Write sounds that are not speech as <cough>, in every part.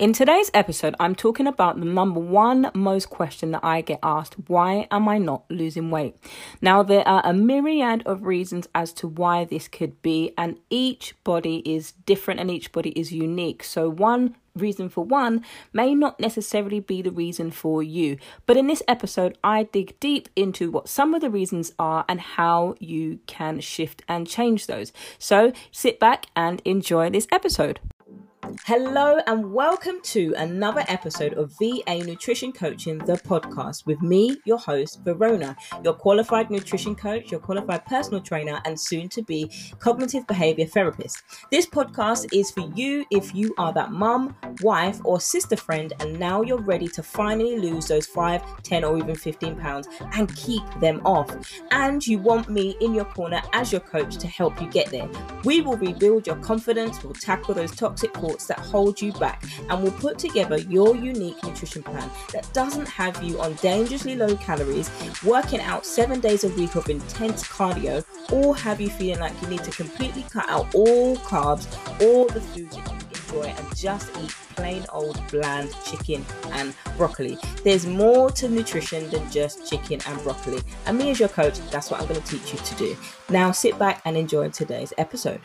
In today's episode, I'm talking about the number one most question that I get asked why am I not losing weight? Now, there are a myriad of reasons as to why this could be, and each body is different and each body is unique. So, one reason for one may not necessarily be the reason for you. But in this episode, I dig deep into what some of the reasons are and how you can shift and change those. So sit back and enjoy this episode. Hello and welcome to another episode of VA Nutrition Coaching, the podcast, with me, your host, Verona, your qualified nutrition coach, your qualified personal trainer, and soon to be cognitive behavior therapist. This podcast is for you if you are that mum, wife, or sister friend, and now you're ready to finally lose those 5, 10, or even 15 pounds and keep them off. And you want me in your corner as your coach to help you get there. We will rebuild your confidence, we'll tackle those toxic thoughts thoughts that hold you back and will put together your unique nutrition plan that doesn't have you on dangerously low calories, working out seven days a week of intense cardio, or have you feeling like you need to completely cut out all carbs, all the foods that you enjoy, and just eat plain old bland chicken and broccoli. There's more to nutrition than just chicken and broccoli. And me as your coach, that's what I'm going to teach you to do. Now sit back and enjoy today's episode.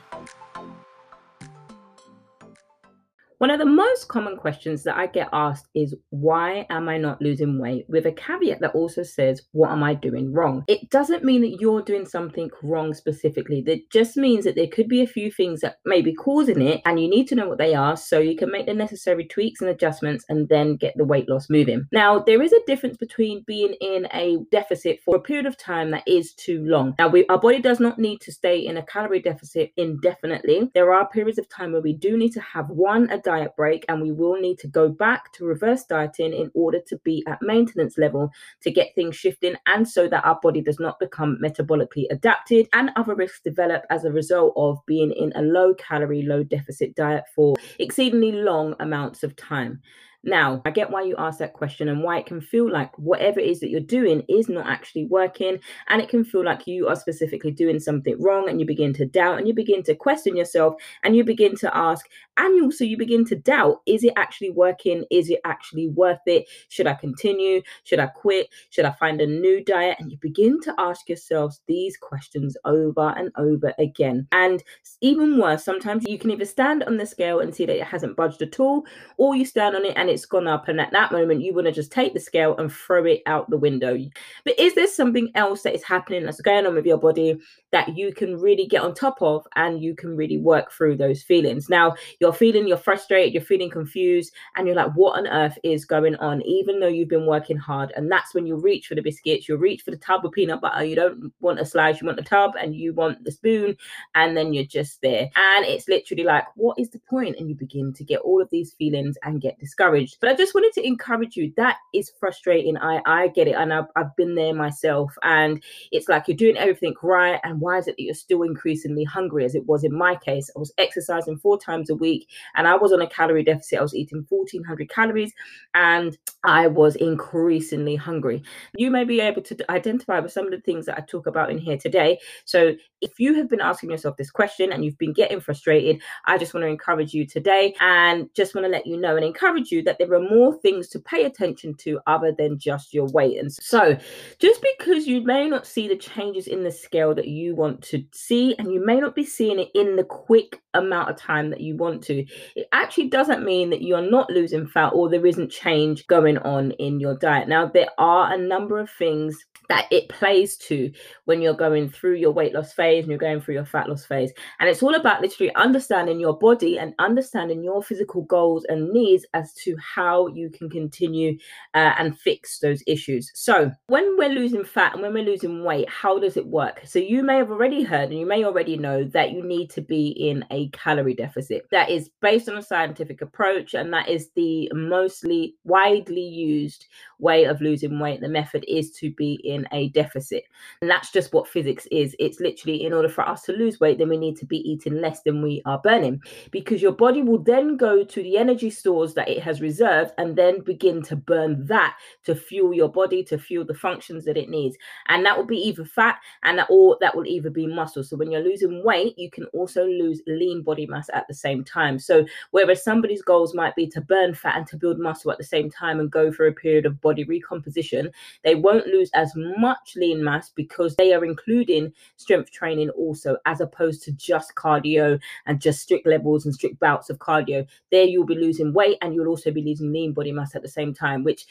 One of the most common questions that I get asked is why am I not losing weight? With a caveat that also says, what am I doing wrong? It doesn't mean that you're doing something wrong specifically. That just means that there could be a few things that may be causing it, and you need to know what they are so you can make the necessary tweaks and adjustments and then get the weight loss moving. Now, there is a difference between being in a deficit for a period of time that is too long. Now, we, our body does not need to stay in a calorie deficit indefinitely. There are periods of time where we do need to have one, a diet break and we will need to go back to reverse dieting in order to be at maintenance level to get things shifting and so that our body does not become metabolically adapted and other risks develop as a result of being in a low calorie, low deficit diet for exceedingly long amounts of time. Now, I get why you ask that question and why it can feel like whatever it is that you're doing is not actually working. And it can feel like you are specifically doing something wrong and you begin to doubt and you begin to question yourself and you begin to ask, and you also you begin to doubt is it actually working? Is it actually worth it? Should I continue? Should I quit? Should I find a new diet? And you begin to ask yourselves these questions over and over again. And even worse, sometimes you can either stand on the scale and see that it hasn't budged at all, or you stand on it and it's gone up. And at that moment, you want to just take the scale and throw it out the window. But is there something else that is happening that's going on with your body that you can really get on top of and you can really work through those feelings? Now, you're feeling you're frustrated, you're feeling confused, and you're like, what on earth is going on? Even though you've been working hard. And that's when you reach for the biscuits, you reach for the tub of peanut butter. You don't want a slice, you want the tub and you want the spoon, and then you're just there. And it's literally like, what is the point? And you begin to get all of these feelings and get discouraged. But I just wanted to encourage you. That is frustrating. I, I get it. And I've, I've been there myself. And it's like you're doing everything right. And why is it that you're still increasingly hungry, as it was in my case? I was exercising four times a week and I was on a calorie deficit. I was eating 1400 calories and I was increasingly hungry. You may be able to identify with some of the things that I talk about in here today. So if you have been asking yourself this question and you've been getting frustrated, I just want to encourage you today and just want to let you know and encourage you that there are more things to pay attention to other than just your weight. And so just because you may not see the changes in the scale that you want to see and you may not be seeing it in the quick amount of time that you want to, it actually doesn't mean that you're not losing fat or there isn't change going on in your diet. Now, there are a number of things that it plays to when you're going through your weight loss phase and you're going through your fat loss phase. And it's all about literally understanding your body and understanding your physical goals and needs as to how you can continue uh, and fix those issues. So, when we're losing fat and when we're losing weight, how does it work? So, you may have already heard and you may already know that you need to be in a calorie deficit. That is based on a scientific approach, and that is the mostly widely used way of losing weight. The method is to be in a deficit. And that's just what physics is. It's literally in order for us to lose weight, then we need to be eating less than we are burning because your body will then go to the energy stores that it has reserved and then begin to burn that to fuel your body, to fuel the functions that it needs. And that will be either fat and that or that will will either be muscle. So when you're losing weight, you can also lose lean body mass at the same time. So whereas somebody's goals might be to burn fat and to build muscle at the same time and go for a period of body recomposition, they won't lose as much lean mass because they are including strength training also, as opposed to just cardio and just strict levels and strict bouts of cardio. There you'll be losing weight and you'll also be losing lean body mass at the same time, which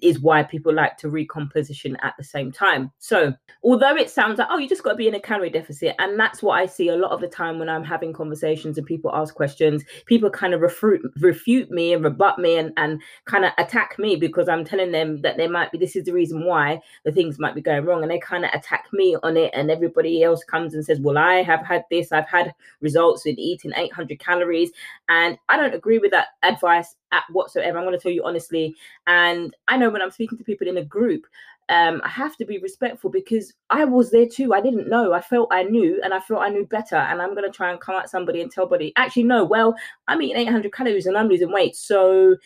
is why people like to recomposition at the same time. So, although it sounds like, oh, you just got to be in a calorie deficit, and that's what I see a lot of the time when I'm having conversations and people ask questions, people kind of refute, refute me and rebut me and, and kind of attack me because I'm telling them that they might be, this is the reason why the things might be going wrong. And they kind of attack me on it, and everybody else comes and says, well, I have had this, I've had results with eating 800 calories. And I don't agree with that advice at whatsoever. I'm going to tell you honestly. And I know when I'm speaking to people in a group, um, I have to be respectful because I was there too. I didn't know. I felt I knew, and I felt I knew better. And I'm going to try and come at somebody and tell somebody, actually, no. Well, I'm eating 800 calories and I'm losing weight, so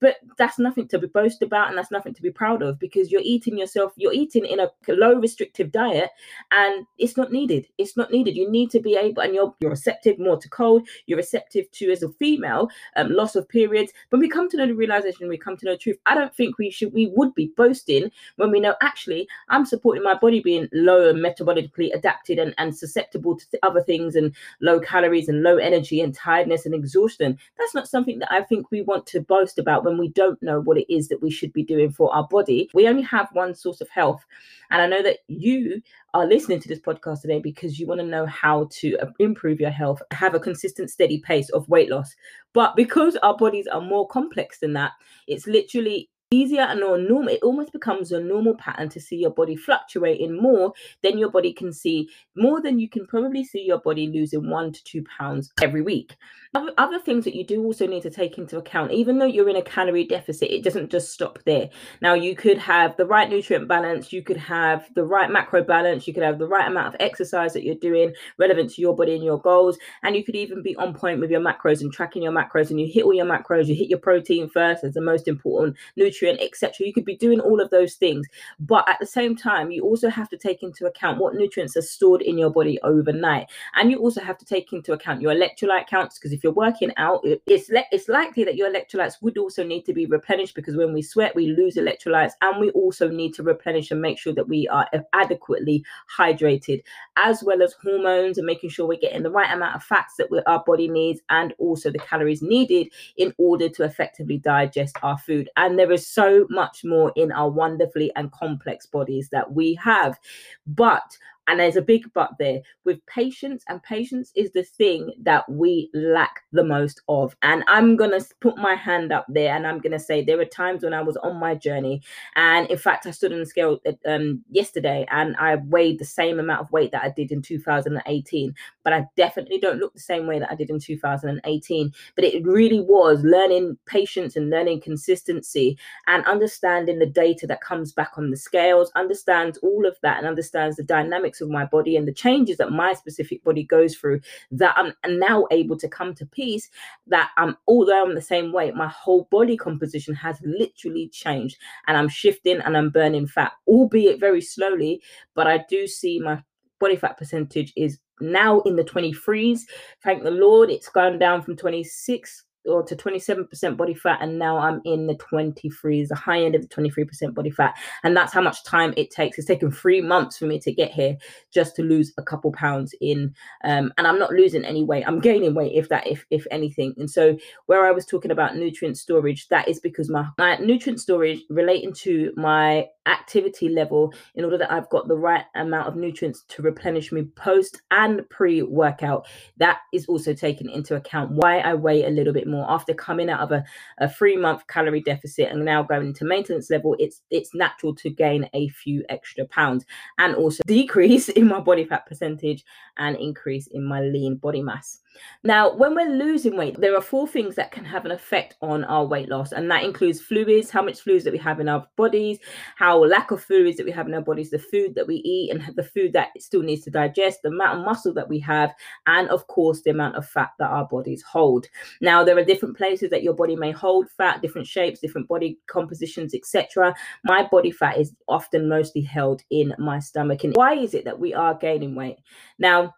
but that's nothing to be boast about and that's nothing to be proud of because you're eating yourself you're eating in a low restrictive diet and it's not needed. It's not needed. You need to be able and you're you're receptive more to cold you're receptive to as a female um, loss of periods. When we come to know the realization we come to know the truth i don't think we should we would be boasting when we know actually i'm supporting my body being low and metabolically adapted and, and susceptible to other things and low calories and low energy and tiredness and exhaustion. That's not something that i think we want to boast about when we don't know what it is that we should be doing for our body. We only have one source of health. And I know that you are listening to this podcast today because you want to know how to uh, improve your health, have a consistent, steady pace of weight loss. But because our bodies are more complex than that, it's literally easier and more normal it almost becomes a normal pattern to see your body fluctuating more than your body can see more than you can probably see your body losing one to two pounds every week. Other, other things that you do also need to take into account even though you're in a calorie deficit it doesn't just stop there. Now you could have the right nutrient balance you could have the right macro balance you could have the right amount of exercise that you're doing relevant to your body and your goals and you could even be on point with your macros and tracking your macros and you hit all your macros you hit your protein first as the most important nutrient nutrient, etc. You could be doing all of those things, but at the same time, you also have to take into account what nutrients are stored in your body overnight, and you also have to take into account your electrolyte counts because if you're working out, it's le- it's likely that your electrolytes would also need to be replenished because when we sweat, we lose electrolytes, and we also need to replenish and make sure that we are adequately hydrated, as well as hormones and making sure we're getting the right amount of fats that our body needs and also the calories needed in order to effectively digest our food. And there is so much more in our wonderfully and complex bodies that we have. But and there's a big but there with patience, and patience is the thing that we lack the most of. And I'm going to put my hand up there and I'm going to say there were times when I was on my journey. And in fact, I stood on the scale uh, um, yesterday and I weighed the same amount of weight that I did in 2018. But I definitely don't look the same way that I did in 2018. But it really was learning patience and learning consistency and understanding the data that comes back on the scales, understands all of that and understands the dynamics of my body and the changes that my specific body goes through that I'm now able to come to peace that I'm although I'm the same weight, my whole body composition has literally changed and I'm shifting and I'm burning fat, albeit very slowly, but I do see my body fat percentage is now in the 23s. Thank the Lord, it's gone down from 26 or to 27% body fat and now i'm in the 23s the high end of the 23% body fat. And that's how much time it takes. It's taken three months for me to get here just to lose a couple pounds in um, and i'm not losing any weight. I'm gaining weight if that if if anything. And so where i was talking about nutrient storage that is because my, my nutrient storage relating to my activity level in order that I've got the right amount of nutrients to replenish me post and pre workout. That is also taken into account. Why I weigh a little bit more after coming out of a, a three month calorie deficit and now going into maintenance level. It's it's natural to gain a few extra pounds and also decrease <laughs> in my body fat percentage and increase in my lean body mass. Now, when we're losing weight, there are four things that can have an effect on our weight loss, and that includes fluids, how much fluids that we have in our bodies, how lack of fluids that we have in our bodies, the food that we eat, and the food that still needs to digest, the amount of muscle that we have, and of course, the amount of fat that our bodies hold. Now, there are different places that your body may hold fat, different shapes, different body compositions, etc. My body fat is often mostly held in my stomach. And why is it that we are gaining weight? Now,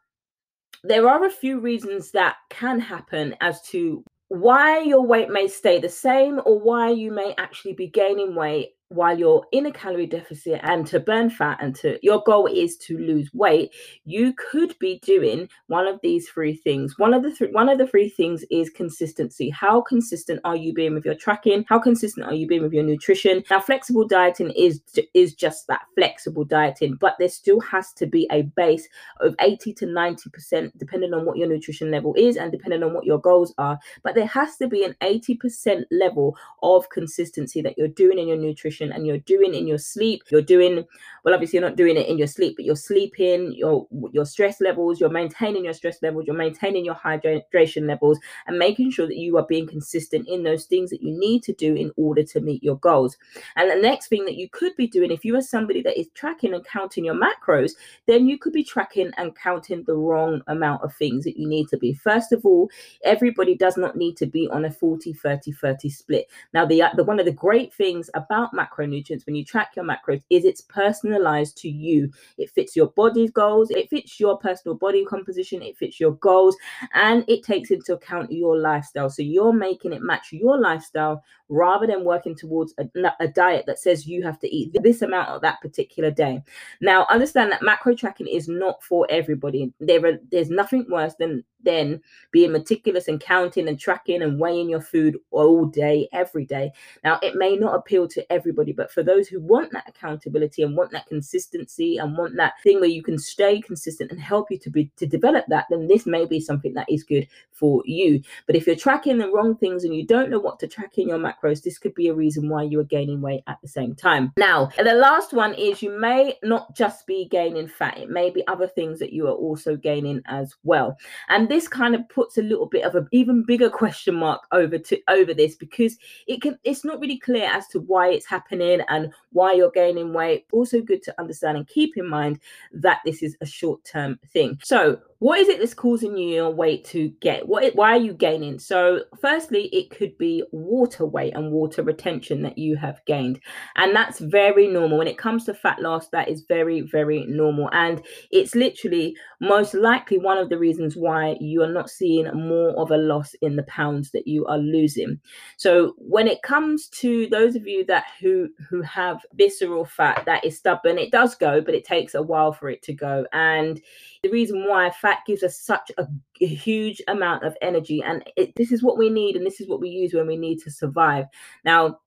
there are a few reasons that can happen as to why your weight may stay the same or why you may actually be gaining weight while you're in a calorie deficit and to burn fat and to your goal is to lose weight you could be doing one of these three things. One of the th- one of the three things is consistency. How consistent are you being with your tracking? How consistent are you being with your nutrition? Now flexible dieting is is just that flexible dieting but there still has to be a base of 80 to 90 percent depending on what your nutrition level is and depending on what your goals are but there has to be an 80 percent level of consistency that you're doing in your nutrition nutrition and you're doing in your sleep you're doing well obviously you're not doing it in your sleep but you're sleeping your your stress levels you're maintaining your stress levels you're maintaining your hydration levels and making sure that you are being consistent in those things that you need to do in order to meet your goals. And the next thing that you could be doing if you are somebody that is tracking and counting your macros then you could be tracking and counting the wrong amount of things that you need to be. First of all everybody does not need to be on a 40 30 30 split. Now the, the one of the great things about macros macronutrients, when you track your macros, is it's personalized to you. It fits your body's goals, it fits your personal body composition, it fits your goals, and it takes into account your lifestyle. So you're making it match your lifestyle rather than working towards a, a diet that says you have to eat this amount of that particular day. Now, understand that macro tracking is not for everybody. There are, there's nothing worse than then being meticulous and counting and tracking and weighing your food all day, every day. Now, it may not appeal to everybody, but for those who want that accountability and want that consistency and want that thing where you can stay consistent and help you to be to develop that, then this may be something that is good for you. But if you're tracking the wrong things and you don't know what to track in your macros, this could be a reason why you are gaining weight at the same time. Now, the last one is you may not just be gaining fat, it may be other things that you are also gaining as well. And this kind of puts a little bit of an even bigger question mark over to over this because it can it's not really clear as to why it's happening and why you're gaining weight. Also good to understand and keep in mind that this is a short-term thing. So what is it that's causing you your weight to get what why are you gaining? So firstly it could be water weight and water retention that you have gained and that's very normal. When it comes to fat loss that is very very normal and it's literally most likely one of the reasons why you are not seeing more of a loss in the pounds that you are losing. So when it comes to those of you that who who have visceral fat that is stubborn it does go but it takes a while for it to go and the reason why fat gives us such a, huge amount of energy and it, this is what we need and this is what we use when we need to survive. Now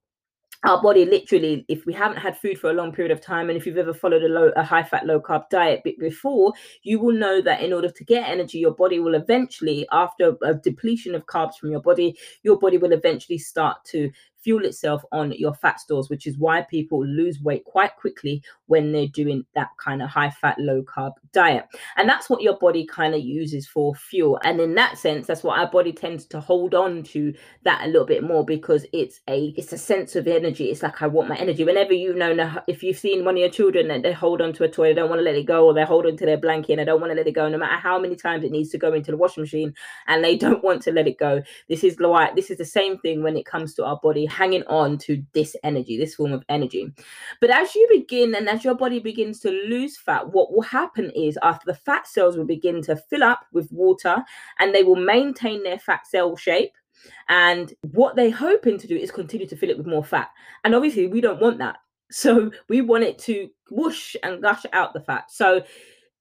our body literally if we haven't had food for a long period of time and if you've ever followed a low a high fat low carb diet before you will know that in order to get energy your body will eventually after a depletion of carbs from your body your body will eventually start to fuel itself on your fat stores, which is why people lose weight quite quickly when they're doing that kind of high fat, low carb diet. And that's what your body kind of uses for fuel. And in that sense, that's what our body tends to hold on to that a little bit more because it's a it's a sense of energy. It's like I want my energy. Whenever you've known if you've seen one of your children and they hold on to a toy, they don't want to let it go, or they hold on to their blanket and they don't want to let it go, no matter how many times it needs to go into the washing machine and they <laughs> don't want to let it go. This is this is the same thing when it comes to our body hanging on to this energy, this form of energy. But as you begin and as your body begins to lose fat, what will happen is after the fat cells will begin to fill up with water and they will maintain their fat cell shape. And what they're hoping to do is continue to fill it with more fat. And obviously, we don't want that. So we want it to whoosh and gush out the fat. So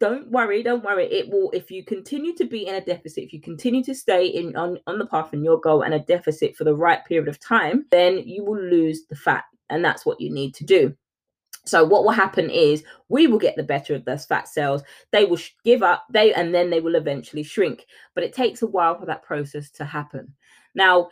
don't worry don't worry it will if you continue to be in a deficit if you continue to stay in on, on the path and your goal and a deficit for the right period of time then you will lose the fat and that's what you need to do so what will happen is we will get the better of those fat cells. They will sh- give up. They and then they will eventually shrink. But it takes a while for that process to happen. Now,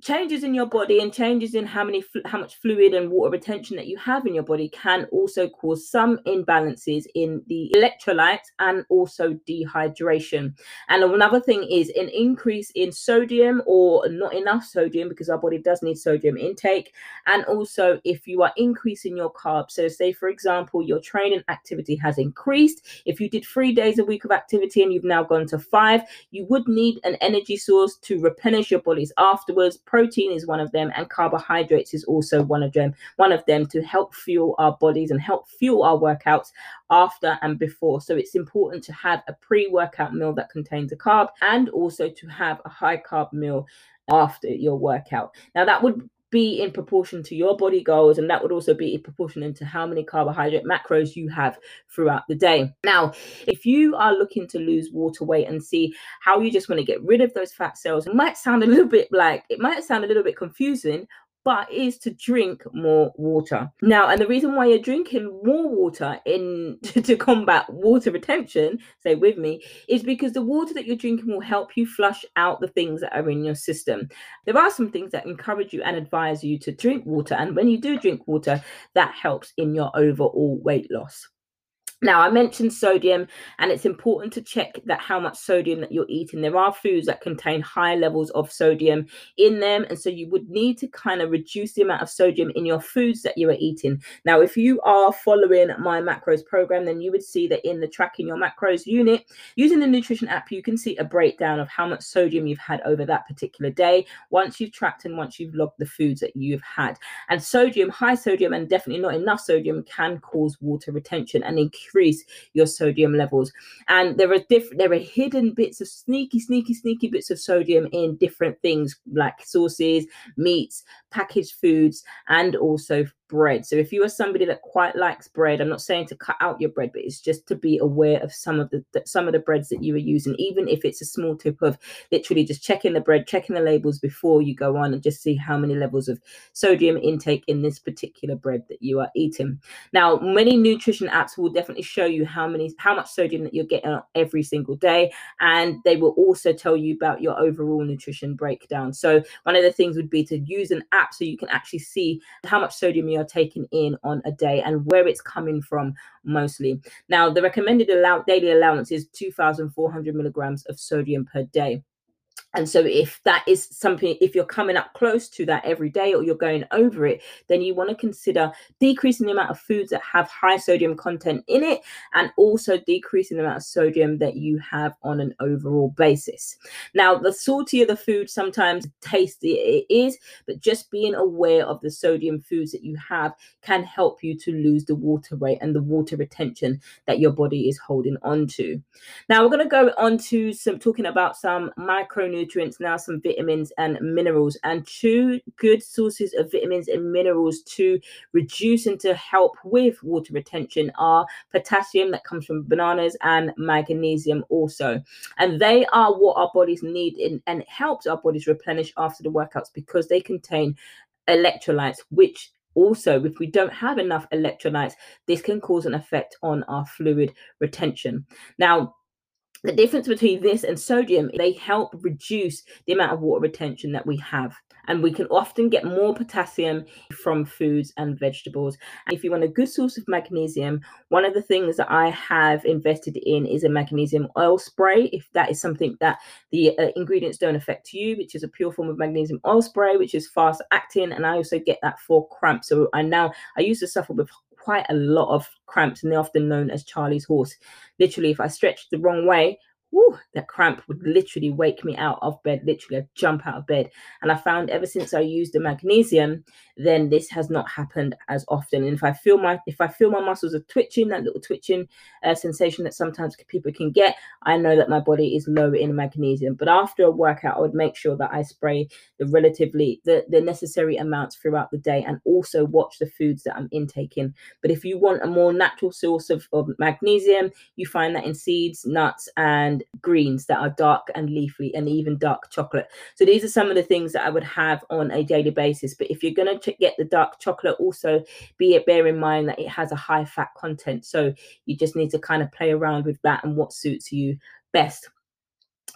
changes in your body and changes in how many how much fluid and water retention that you have in your body can also cause some imbalances in the electrolytes and also dehydration. And another thing is an increase in sodium or not enough sodium because our body does need sodium intake. And also if you are increasing your carbs so say for example your training activity has increased if you did 3 days a week of activity and you've now gone to 5 you would need an energy source to replenish your bodies afterwards protein is one of them and carbohydrates is also one of them one of them to help fuel our bodies and help fuel our workouts after and before. So it's important to have a pre-workout meal that contains a carb and also to have a high carb meal after your workout. Now that would be in proportion to your body goals and that would also be in proportion into how many carbohydrate macros you have throughout the day. Now if you are looking to lose water weight and see how you just want to get rid of those fat cells it might sound a little bit like it might sound a little bit confusing but is to drink more water. Now, and the reason why you're drinking more water in <laughs> to, to, combat water retention, say with me, is because the water that you're drinking will help you flush out the things that are in your system. There are some things that encourage you and advise you to drink water, and when you do drink water, that helps in your overall weight loss. Now, I mentioned sodium, and it's important to check that how much sodium that you're eating. There are foods that contain high levels of sodium in them, and so you would need to kind of reduce the amount of sodium in your foods that you are eating. Now, if you are following my macros program, then you would see that in the tracking your macros unit, using the nutrition app, you can see a breakdown of how much sodium you've had over that particular day once you've tracked and once you've logged the foods that you've had. And sodium, high sodium, and definitely not enough sodium can cause water retention and increase increase your sodium levels. And there are different, there are hidden bits of sneaky, sneaky, sneaky bits of sodium in different things like sauces, meats, packaged foods, and also bread. So if you are somebody that quite likes bread, I'm not saying to cut out your bread, but it's just to be aware of some of the some of the breads that you are using, even if it's a small tip of literally just checking the bread, checking the labels before you go on and just see how many levels of sodium intake in this particular bread that you are eating. Now, many nutrition apps will definitely show you how many how much sodium that you're getting every single day, and they will also tell you about your overall nutrition breakdown. So one of the things would be to use an app so you can actually see how much sodium you're taking in on a day and where it's coming from mostly. Now, the recommended allow- daily allowance is 2,400 milligrams of sodium per day. And so, if that is something, if you're coming up close to that every day or you're going over it, then you want to consider decreasing the amount of foods that have high sodium content in it and also decreasing the amount of sodium that you have on an overall basis. Now, the saltier the food, sometimes tasty it is, but just being aware of the sodium foods that you have can help you to lose the water weight and the water retention that your body is holding on to. Now, we're going to go on to some talking about some micronutrients micronutrients, now some vitamins and minerals, and two good sources of vitamins and minerals to reduce and to help with water retention are potassium that comes from bananas and magnesium also. And they are what our bodies need in, and helps our bodies replenish after the workouts because they contain electrolytes, which also, if we don't have enough electrolytes, this can cause an effect on our fluid retention. Now, the difference between this and sodium, they help reduce the amount of water retention that we have. And we can often get more potassium from foods and vegetables. And if you want a good source of magnesium, one of the things that I have invested in is a magnesium oil spray. If that is something that the uh, ingredients don't affect you, which is a pure form of magnesium oil spray, which is fast acting. And I also get that for cramps. So I now, I used to suffer with quite a lot of cramps, and they're often known as Charlie's horse. Literally, if I stretch the wrong way, that cramp would literally wake me out of bed. Literally, I'd jump out of bed. And I found ever since I used the magnesium, then this has not happened as often. And if I feel my if I feel my muscles are twitching, that little twitching uh, sensation that sometimes people can get, I know that my body is low in magnesium. But after a workout, I would make sure that I spray the relatively the, the necessary amounts throughout the day and also watch the foods that I'm intaking. But if you want a more natural source of, of magnesium, you find that in seeds, nuts, and greens that are dark and leafy and even dark chocolate. So these are some of the things that I would have on a daily basis. But if you're going to get the dark chocolate, also be it bear in mind that it has a high fat content. So you just need to kind of play around with that and what suits you best.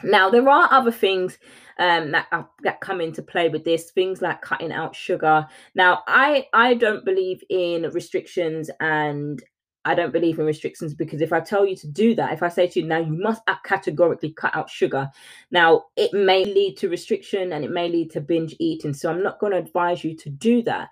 Now, there are other things um, that uh, that come into play with this. Things like cutting out sugar. Now, I I don't believe in restrictions and I don't believe in restrictions because if I tell you to do that, if I say to you now you must categorically cut out sugar, now it may lead to restriction and it may lead to binge eating. So I'm not going to advise you to do that.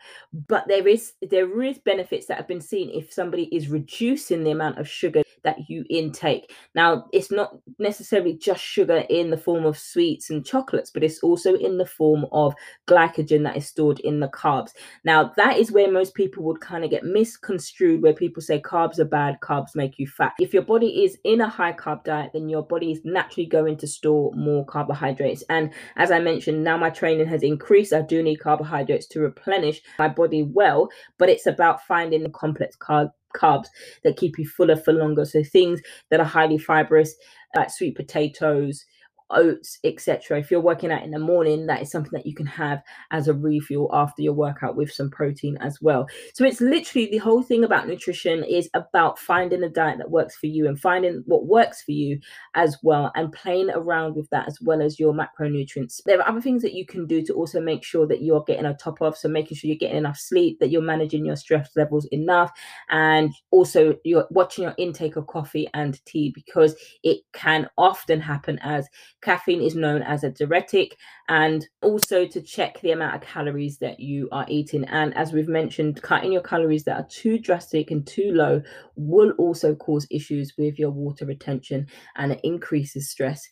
But there is there is benefits that have been seen if somebody is reducing the amount of sugar that you intake. Now it's not necessarily just sugar in the form of sweets and chocolates, but it's also in the form of glycogen that is stored in the carbs. Now that is where most people would kind of get misconstrued, where people say carbs carbs are bad, carbs make you fat. If your body is in a high carb diet, then your body is naturally going to store more carbohydrates. And as I mentioned, now my training has increased. I do need carbohydrates to replenish my body well, but it's about finding the complex carb carbs that keep you fuller for longer. So things that are highly fibrous, like sweet potatoes, oats, etc. If you're working out in the morning, that is something that you can have as a refuel after your workout with some protein as well. So it's literally the whole thing about nutrition is about finding a diet that works for you and finding what works for you as well and playing around with that as well as your macronutrients. There are other things that you can do to also make sure that you're getting a top of. So making sure you're getting enough sleep, that you're managing your stress levels enough, and also you're watching your intake of coffee and tea because it can often happen as Caffeine is known as a diuretic, and also to check the amount of calories that you are eating. And as we've mentioned, cutting your calories that are too drastic and too low will also cause issues with your water retention and it increases stress.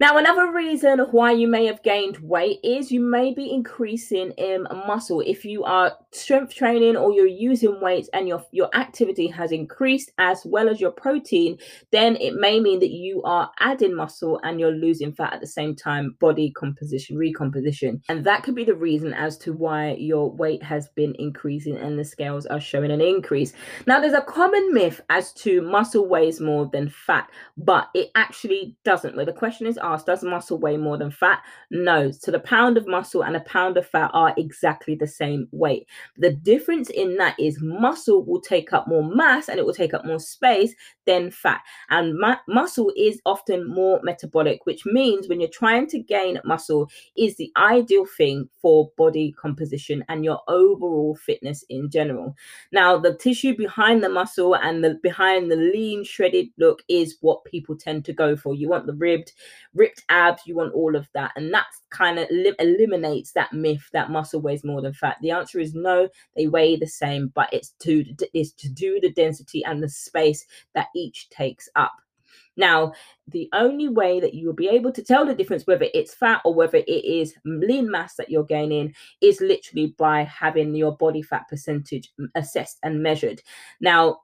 Now, another reason why you may have gained weight is you may be increasing in muscle. If you are strength training or you're using weights and your, your activity has increased as well as your protein, then it may mean that you are adding muscle and you're losing fat at the same time, body composition, recomposition. And that could be the reason as to why your weight has been increasing and the scales are showing an increase. Now, there's a common myth as to muscle weighs more than fat, but it actually doesn't. Where the question is asked, does muscle weigh more than fat? No. So the pound of muscle and a pound of fat are exactly the same weight. The difference in that is muscle will take up more mass and it will take up more space than fat. And ma- muscle is often more metabolic, which means when you're trying to gain muscle is the ideal thing for body composition and your overall fitness in general. Now, the tissue behind the muscle and the behind the lean shredded look is what people tend to go for. You want the ribbed ripped abs, you want all of that. And that kind of li- eliminates that myth that muscle weighs more than fat. The answer is no, they weigh the same, but it's to it's to do the density and the space that each takes up. Now, the only way that you will be able to tell the difference whether it's fat or whether it is lean mass that you're gaining is literally by having your body fat percentage assessed and measured. Now,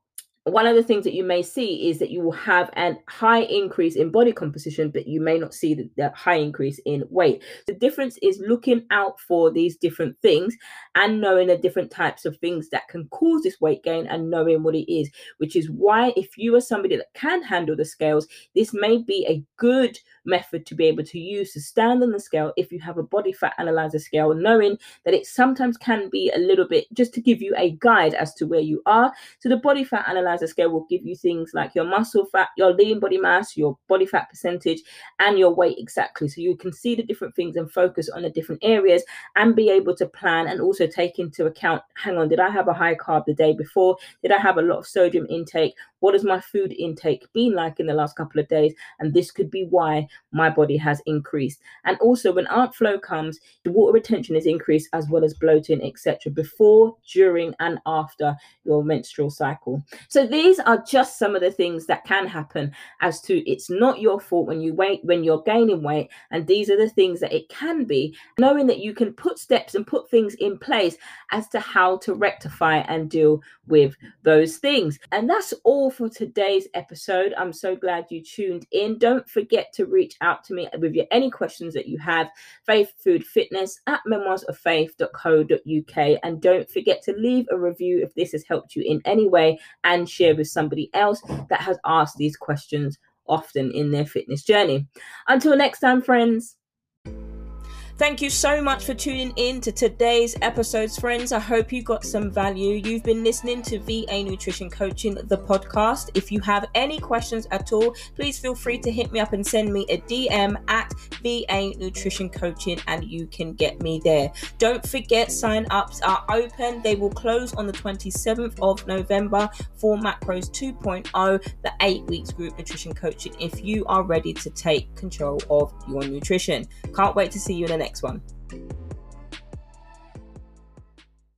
one of the things that you may see is that you will have a high increase in body composition, but you may not see the, the, high increase in weight. The difference is looking out for these different things and knowing the different types of things that can cause this weight gain and knowing what it is, which is why, if you are somebody that can handle the scales, this may be a good method to be able to use to stand on the scale if you have a body fat analyzer scale, knowing that it sometimes can be a little bit just to give you a guide as to where you are. So the body fat analyzer scale will give you things like your muscle fat, your lean body mass, your body fat percentage, and your weight exactly. So you can see the different things and focus on the different areas and be able to plan and also take into account hang on, did I have a high carb the day before? Did I have a lot of sodium intake? What has my food intake been like in the last couple of days? And this could be why my body has increased. And also, when Aunt Flo comes, the water retention is increased as well as bloating, etc., before, during, and after your menstrual cycle. So these are just some of the things that can happen as to it's not your fault when you wait when you're gaining weight, and these are the things that it can be. Knowing that you can put steps and put things in place as to how to rectify and deal with those things. And that's all for today's episode. I'm so glad you tuned in. Don't forget to reach out to me with your any questions that you have. Faith Food Fitness at memoirsoffaith.co.uk. And don't forget to leave a review if this has helped you in any way and share with somebody else that has asked these questions often in their fitness journey. Until next time, friends. Thank you so much for tuning in to today's episodes, friends. I hope you got some value. You've been listening to VA Nutrition Coaching, the podcast. If you have any questions at all, please feel free to hit me up and send me a DM at VA Nutrition Coaching, and you can get me there. Don't forget, sign ups are open. They will close on the 27th of November for Macros 2.0, the eight weeks group nutrition coaching, if you are ready to take control of your nutrition. Can't wait to see you in the next one.